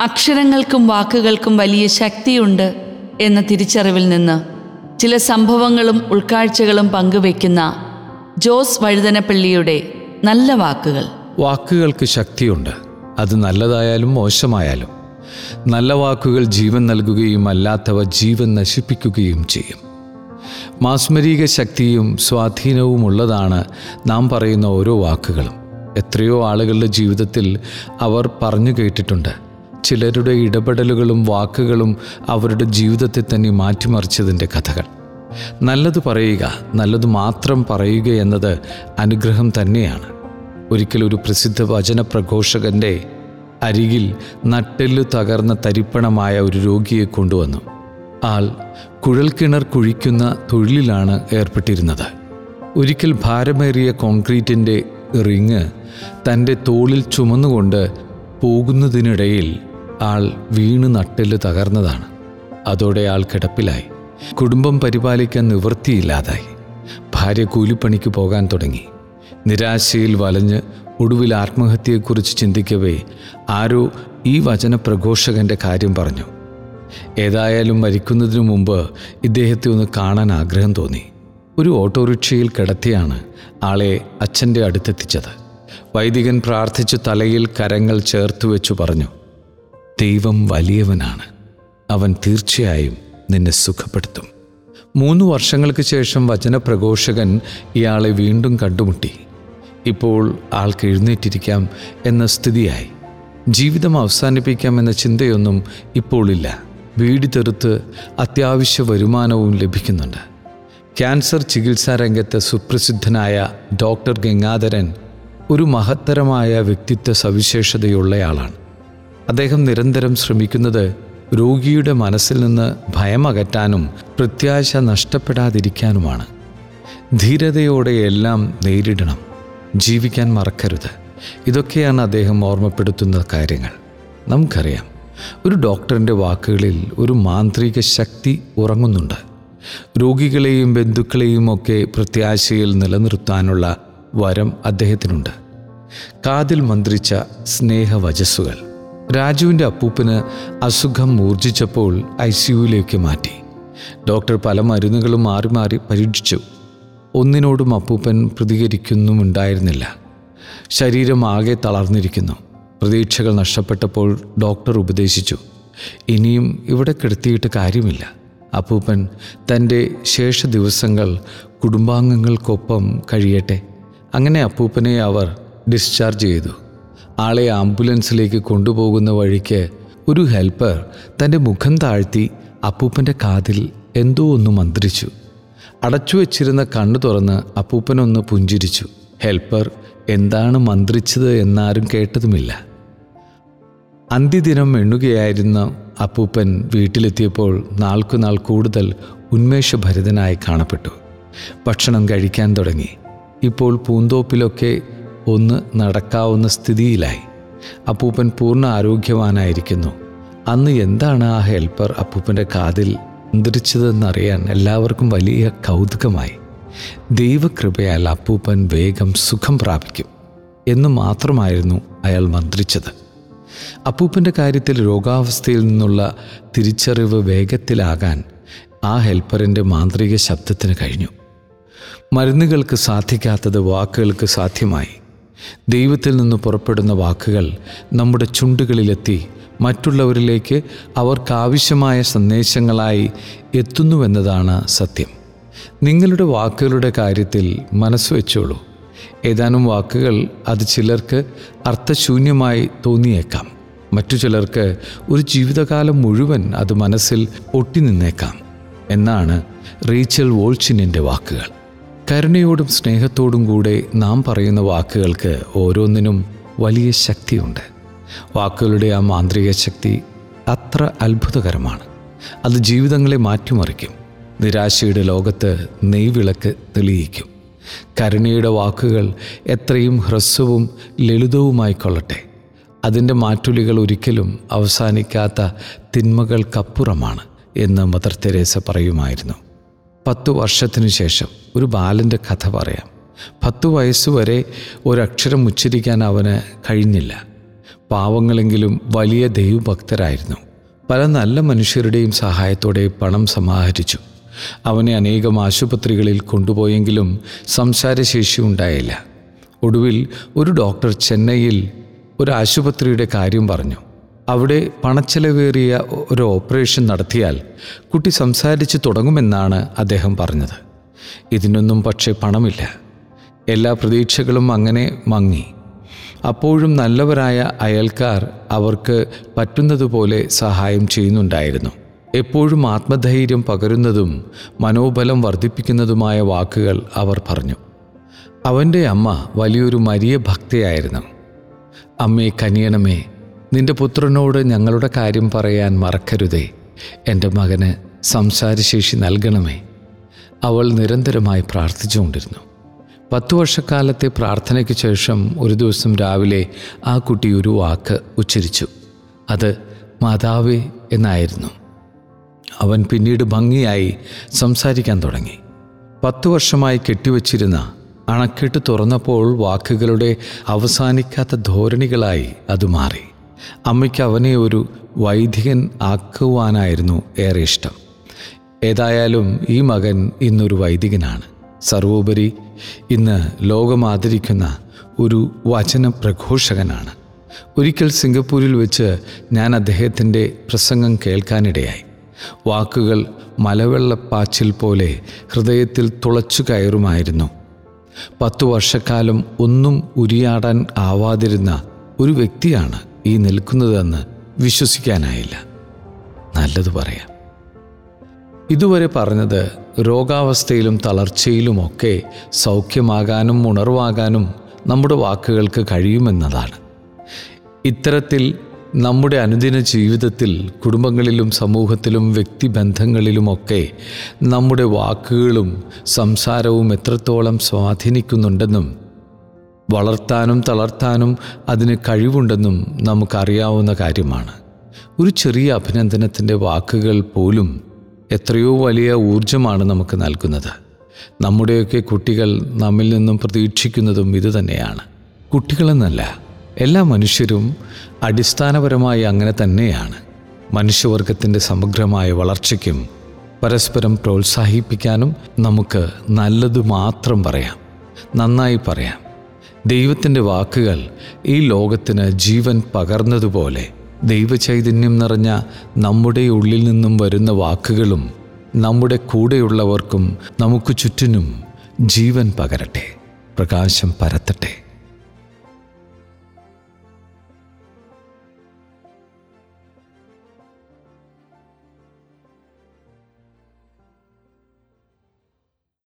അക്ഷരങ്ങൾക്കും വാക്കുകൾക്കും വലിയ ശക്തിയുണ്ട് എന്ന തിരിച്ചറിവിൽ നിന്ന് ചില സംഭവങ്ങളും ഉൾക്കാഴ്ചകളും പങ്കുവയ്ക്കുന്ന ജോസ് വഴുതനപ്പള്ളിയുടെ നല്ല വാക്കുകൾ. വാക്കുകൾക്ക് ശക്തിയുണ്ട്. അത് നല്ലതായാലും മോശമായാലും നല്ല വാക്കുകൾ ജീവൻ നൽകുകയും അല്ലാത്തവ ജീവൻ നശിപ്പിക്കുകയും ചെയ്യും. മാസ്മരിക ശക്തിയും സ്വാധീനവും ഉള്ളതാണ് നാം പറയുന്ന ഓരോ വാക്കുകളും. എത്രയോ ആളുകളുടെ ജീവിതത്തിൽ അവർ പറഞ്ഞു കേട്ടിട്ടുണ്ട്. ചിലരുടെ ഇടപെടലുകളും വാക്കുകളും അവരുടെ ജീവിതത്തെ തന്നെ മാറ്റിമറിച്ചതിന്റെ കഥകൾ. നല്ലത് പറയുക നല്ലത് മാത്രം പറയുക എന്നത് അനുഗ്രഹം തന്നെയാണ്. ഒരിക്കൽ ഒരു പ്രസിദ്ധ വചന പ്രഘോഷകന്റെ അരികിൽ നട്ടെല്ലു തകർന്ന തരിപ്പണമായ ഒരു രോഗിയെ കൊണ്ടുവന്നു. ആൾ കുഴൽക്കിണർ കുഴിക്കുന്ന തൊഴിലിലാണ് ഏർപ്പെട്ടിരുന്നത്. ഒരിക്കൽ ഭാരമേറിയ കോൺക്രീറ്റിന്റെ റിങ് തന്റെ തോളിൽ ചുമന്നുകൊണ്ട് പോകുന്നതിനിടയിൽ ആൾ വീണ് നട്ടെല്ല് തകർന്നതാണ്. അതോടെ ആൾ കിടപ്പിലായി. കുടുംബം പരിപാലിക്കാൻ നിവൃത്തിയില്ലാതായി. ഭാര്യ കൂലിപ്പണിക്ക് പോകാൻ തുടങ്ങി. നിരാശയിൽ വലഞ്ഞ് ഒടുവിൽ ആത്മഹത്യയെക്കുറിച്ച് ചിന്തിക്കവേ ആരോ ഈ വചന പ്രഘോഷകന്റെ കാര്യം പറഞ്ഞു. ഏതായാലും മരിക്കുന്നതിനു മുമ്പ് ഇദ്ദേഹത്തെ ഒന്ന് കാണാൻ ആഗ്രഹം തോന്നി. ഒരു ഓട്ടോറിക്ഷയിൽ കിടത്തിയാണ് ആളെ അച്ഛന്റെ അടുത്തെത്തിച്ചത്. വൈദികൻ പ്രാർത്ഥിച്ച് തലയിൽ കരങ്ങൾ ചേർത്ത് വെച്ചു പറഞ്ഞു. ദൈവം വലിയവനാണ്. അവൻ തീർച്ചയായും നിന്നെ സുഖപ്പെടുത്തും. മൂന്ന് വർഷങ്ങൾക്ക് ശേഷം വചനപ്രഘോഷകൻ ഇയാളെ വീണ്ടും കണ്ടുമുട്ടി. ഇപ്പോൾ ആൾക്ക് എഴുന്നേറ്റിരിക്കാം എന്ന സ്ഥിതിയായി. ജീവിതം അവസാനിപ്പിക്കാം എന്ന ചിന്തയൊന്നും ഇപ്പോൾ ഇല്ല. വീടി തെറുത്ത് അത്യാവശ്യ വരുമാനവും ലഭിക്കുന്നുണ്ട്. ക്യാൻസർ ചികിത്സാ രംഗത്ത് സുപ്രസിദ്ധനായ ഡോക്ടർ ഗംഗാധരൻ ഒരു മഹത്തരമായ വ്യക്തിത്വ സവിശേഷതയുള്ളയാളാണ് അദ്ദേഹം നിരന്തരം ശ്രമിക്കുന്നത് രോഗിയുടെ മനസ്സിൽ നിന്ന് ഭയമകറ്റാനും പ്രത്യാശ നഷ്ടപ്പെടാതിരിക്കാനുമാണ്. ധീരതയോടെ എല്ലാം നേരിടണം. ജീവിക്കാൻ മറക്കരുത്. ഇതൊക്കെയാണ് അദ്ദേഹം ഓർമ്മപ്പെടുത്തുന്ന കാര്യങ്ങൾ. നമുക്കറിയാം ഒരു ഡോക്ടറിന്റെ വാക്കുകളിൽ ഒരു മാന്ത്രിക ശക്തി ഉറങ്ങുന്നുണ്ട്. രോഗികളെയും ബന്ധുക്കളെയും ഒക്കെ പ്രത്യാശയിൽ നിലനിർത്താനുള്ള വരം അദ്ദേഹത്തിനുണ്ട്. കാതിൽ മന്ത്രിച്ച സ്നേഹവചസ്സുകൾ. രാജുവിന്റെ അപ്പൂപ്പന് അസുഖം മൂർജിച്ചപ്പോൾ ഐ സിയുയിലേക്ക് മാറ്റി. ഡോക്ടർ പല മരുന്നുകളും മാറി മാറി പരീക്ഷിച്ചു. ഒന്നിനോടും അപ്പൂപ്പൻ പ്രതികരിക്കുന്നുമുണ്ടായിരുന്നില്ല. ശരീരം ആകെ തളർന്നിരിക്കുന്നു. പ്രതീക്ഷകൾ നഷ്ടപ്പെട്ടപ്പോൾ ഡോക്ടർ ഉപദേശിച്ചു. ഇനിയും ഇവിടെ കിടത്തിയിട്ട് കാര്യമില്ല. അപ്പൂപ്പൻ തന്റെ ശേഷ ദിവസങ്ങൾ കുടുംബാംഗങ്ങൾക്കൊപ്പം കഴിയട്ടെ. അങ്ങനെ അപ്പൂപ്പനെ അവർ ഡിസ്ചാർജ് ചെയ്തു. ആളെ ആംബുലൻസിലേക്ക് കൊണ്ടുപോകുന്ന വഴിക്ക് ഒരു ഹെൽപ്പർ തന്റെ മുഖം താഴ്ത്തി അപ്പൂപ്പന്റെ കാതിൽ എന്തോ ഒന്ന് മന്ത്രിച്ചു. അടച്ചു വെച്ചിരുന്ന കണ്ണു തുറന്ന് അപ്പൂപ്പനൊന്ന് പുഞ്ചിരിച്ചു. ഹെൽപ്പർ എന്താണ് മന്ത്രിച്ചത് എന്നാരും കേട്ടതുമില്ല. അന്ത്യദിനം എണ്ണുകയായിരുന്ന അപ്പൂപ്പൻ വീട്ടിലെത്തിയപ്പോൾ നാൾക്കുനാൾ കൂടുതൽ ഉന്മേഷഭരിതനായി കാണപ്പെട്ടു. ഭക്ഷണം കഴിക്കാൻ തുടങ്ങി. ഇപ്പോൾ പൂന്തോപ്പിലൊക്കെ ഒന്ന് നടക്കാവുന്ന സ്ഥിതിയിലായി. അപ്പൂപ്പൻ പൂർണ ആരോഗ്യവാനായിരിക്കുന്നു. അന്ന് എന്താണ് ആ ഹെൽപ്പർ അപ്പൂപ്പന്റെ കാതിൽ മന്ത്രിച്ചതെന്നറിയാൻ എല്ലാവർക്കും വലിയ കൗതുകമായി. ദൈവകൃപയാൽ അപ്പൂപ്പൻ വേഗം സുഖം പ്രാപിക്കും എന്ന് മാത്രമായിരുന്നു അയാൾ മന്ത്രിച്ചത്. അപ്പൂപ്പന്റെ കാര്യത്തിൽ രോഗാവസ്ഥയിൽ നിന്നുള്ള തിരിച്ചറിവ് വേഗത്തിലാകാൻ ആ ഹെൽപ്പറിന്റെ മാന്ത്രിക ശബ്ദത്തിന് കഴിഞ്ഞു. മരുന്നുകൾക്ക് സാധിക്കാത്തത് വാക്കുകൾക്ക് സാധ്യമായി. ദൈവത്തിൽ നിന്ന് പുറപ്പെടുന്ന വാക്കുകൾ നമ്മുടെ ചുണ്ടുകളിലെത്തി മറ്റുള്ളവരിലേക്ക് അവർക്കാവശ്യമായ സന്ദേശങ്ങളായി എത്തുന്നുവെന്നതാണ് സത്യം. നിങ്ങളുടെ വാക്കുകളുടെ കാര്യത്തിൽ മനസ്സ് വെച്ചോളൂ. ഏതാനും വാക്കുകൾ അത് ചിലർക്ക് അർത്ഥശൂന്യമായി തോന്നിയേക്കാം. മറ്റു ചിലർക്ക് ഒരു ജീവിതകാലം മുഴുവൻ അത് മനസ്സിൽ ഒട്ടി നിന്നേക്കാം. എന്നാണ് റീച്ചൽ വോൾച്ചിനിന്റെ വാക്കുകൾ. കരുണയോടും സ്നേഹത്തോടും കൂടെ നാം പറയുന്ന വാക്കുകൾക്ക് ഓരോന്നിനും വലിയ ശക്തിയുണ്ട്. വാക്കുകളുടെ ആ മാന്ത്രിക ശക്തി അത്ര അത്ഭുതകരമാണ്. അത് ജീവിതങ്ങളെ മാറ്റിമറിക്കും. നിരാശയുടെ ലോകത്ത് നെയ്വിളക്ക് തെളിയിക്കും. കരുണയുടെ വാക്കുകൾ എത്രയും ഹ്രസ്വവും ലളിതവുമായി കൊള്ളട്ടെ അതിന്റെ മാറ്റുലികൾ ഒരിക്കലും അവസാനിക്കാത്ത തിന്മകൾക്കപ്പുറമാണ് എന്ന് മദർ തെരേസ പറയുമായിരുന്നു. പത്തു വർഷത്തിനു ശേഷം ഒരു ബാലന്റെ കഥ പറയാം. പത്തു വയസ്സുവരെ ഒരക്ഷരം ഉച്ചരിക്കാൻ അവന് കഴിഞ്ഞില്ല. പാവങ്ങളെങ്കിലും വലിയ ദൈവഭക്തരായിരുന്നു. പല നല്ല മനുഷ്യരുടെയും സഹായത്തോടെ പണം സമാഹരിച്ചു. അവനെ അനേകം ആശുപത്രികളിൽ കൊണ്ടുപോയെങ്കിലും സംസാരശേഷി ഉണ്ടായില്ല. ഒടുവിൽ ഒരു ഡോക്ടർ ചെന്നൈയിൽ ഒരു ആശുപത്രിയുടെ കാര്യം പറഞ്ഞു. അവിടെ പണച്ചെലവേറിയ ഒരു ഓപ്പറേഷൻ നടത്തിയാൽ കുട്ടി സംസാരിച്ച് തുടങ്ങുമെന്നാണ് അദ്ദേഹം പറഞ്ഞത്. ഇതിനൊന്നും പക്ഷേ പണമില്ല. എല്ലാ പ്രതീക്ഷകളും അങ്ങനെ മങ്ങി. അപ്പോഴും നല്ലവരായ അയൽക്കാർ അവർക്ക് പറ്റുന്നതുപോലെ സഹായം ചെയ്യുന്നുണ്ടായിരുന്നു. എപ്പോഴും ആത്മധൈര്യം പകരുന്നതും മനോബലം വർദ്ധിപ്പിക്കുന്നതുമായ വാക്കുകൾ അവർ പറഞ്ഞു. അവന്റെ അമ്മ വലിയൊരു മരിയ ഭക്തയായിരുന്നു അമ്മേ കനിയണമേ നിന്റെ പുത്രനോട് ഞങ്ങളുടെ കാര്യം പറയാൻ മറക്കരുതേ. എന്റെ മകന് സംസാരശേഷി നൽകണമേ. അവൾ നിരന്തരമായി പ്രാർത്ഥിച്ചുകൊണ്ടിരുന്നു. പത്തു വർഷക്കാലത്തെ പ്രാർത്ഥനയ്ക്ക് ശേഷം ഒരു ദിവസം രാവിലെ ആ കുട്ടി ഒരു വാക്ക് ഉച്ചരിച്ചു. അത് മാതാവേ എന്നായിരുന്നു. അവൻ പിന്നീട് ഭംഗിയായി സംസാരിക്കാൻ തുടങ്ങി. പത്തു വർഷമായി കെട്ടിവച്ചിരുന്ന അണക്കെട്ട് തുറന്നപ്പോൾ വാക്കുകളുടെ അവസാനിക്കാത്ത ധോരണികളായി അത് മാറി. അമ്മയ്ക്ക് അവനെ ഒരു വൈദികൻ ആക്കുവാനായിരുന്നു ഏറെ ഇഷ്ടം. ഏതായാലും ഈ മകൻ ഇന്നൊരു വൈദികനാണ്. സർവോപരി ഇന്ന് ലോകം ആദരിക്കുന്ന ഒരു വചന പ്രഘോഷകനാണ് ഒരിക്കൽ സിംഗപ്പൂരിൽ വെച്ച് ഞാൻ അദ്ദേഹത്തിന്റെ പ്രസംഗം കേൾക്കാനിടയായി. വാക്കുകൾ മലവെള്ളപ്പാച്ചിൽ പോലെ ഹൃദയത്തിൽ തുളച്ചു കയറുമായിരുന്നു. പത്തു വർഷക്കാലം ഒന്നും ഉരിയാടാൻ ആവാതിരുന്ന ഒരു വ്യക്തിയാണ് ഈ നിൽക്കുന്നതെന്ന് വിശ്വസിക്കാനായില്ല. നല്ലത് പറയാം. ഇതുവരെ പറഞ്ഞത് രോഗാവസ്ഥയിലും തളർച്ചയിലുമൊക്കെ സൗഖ്യമാകാനും ഉണർവാകാനും നമ്മുടെ വാക്കുകൾക്ക് കഴിയുമെന്നതാണ്. ഇത്തരത്തിൽ നമ്മുടെ അനുദിന ജീവിതത്തിൽ കുടുംബങ്ങളിലും സമൂഹത്തിലും വ്യക്തിബന്ധങ്ങളിലുമൊക്കെ നമ്മുടെ വാക്കുകളും സംസാരവും എത്രത്തോളം സ്വാധീനിക്കുന്നുണ്ടെന്നും വളർത്താനും തളർത്താനും അതിന് കഴിവുണ്ടെന്നും നമുക്കറിയാവുന്ന കാര്യമാണ്. ഒരു ചെറിയ അഭിനന്ദനത്തിന്റെ വാക്കുകൾ പോലും എത്രയോ വലിയ ഊർജമാണ് നമുക്ക് നൽകുന്നത്. നമ്മുടെയൊക്കെ കുട്ടികൾ നമ്മിൽ നിന്നും പ്രതീക്ഷിക്കുന്നതും ഇതുതന്നെയാണ് കുട്ടികളെന്നല്ല എല്ലാ മനുഷ്യരും അടിസ്ഥാനപരമായി അങ്ങനെ തന്നെയാണ്. മനുഷ്യവർഗത്തിന്റെ സമഗ്രമായ വളർച്ചയ്ക്കും പരസ്പരം പ്രോത്സാഹിപ്പിക്കാനും നമുക്ക് നല്ലത് മാത്രം പറയാം. നന്നായി പറയാം. ദൈവത്തിന്റെ വാക്കുകൾ ഈ ലോകത്തിന് ജീവൻ പകർന്നതുപോലെ ദൈവചൈതന്യം നിറഞ്ഞ നമ്മുടെ ഉള്ളിൽ നിന്നും വരുന്ന വാക്കുകളും നമ്മുടെ കൂടെയുള്ളവർക്കും നമുക്ക് ചുറ്റിനും ജീവൻ പകരട്ടെ പ്രകാശം പരത്തട്ടെ.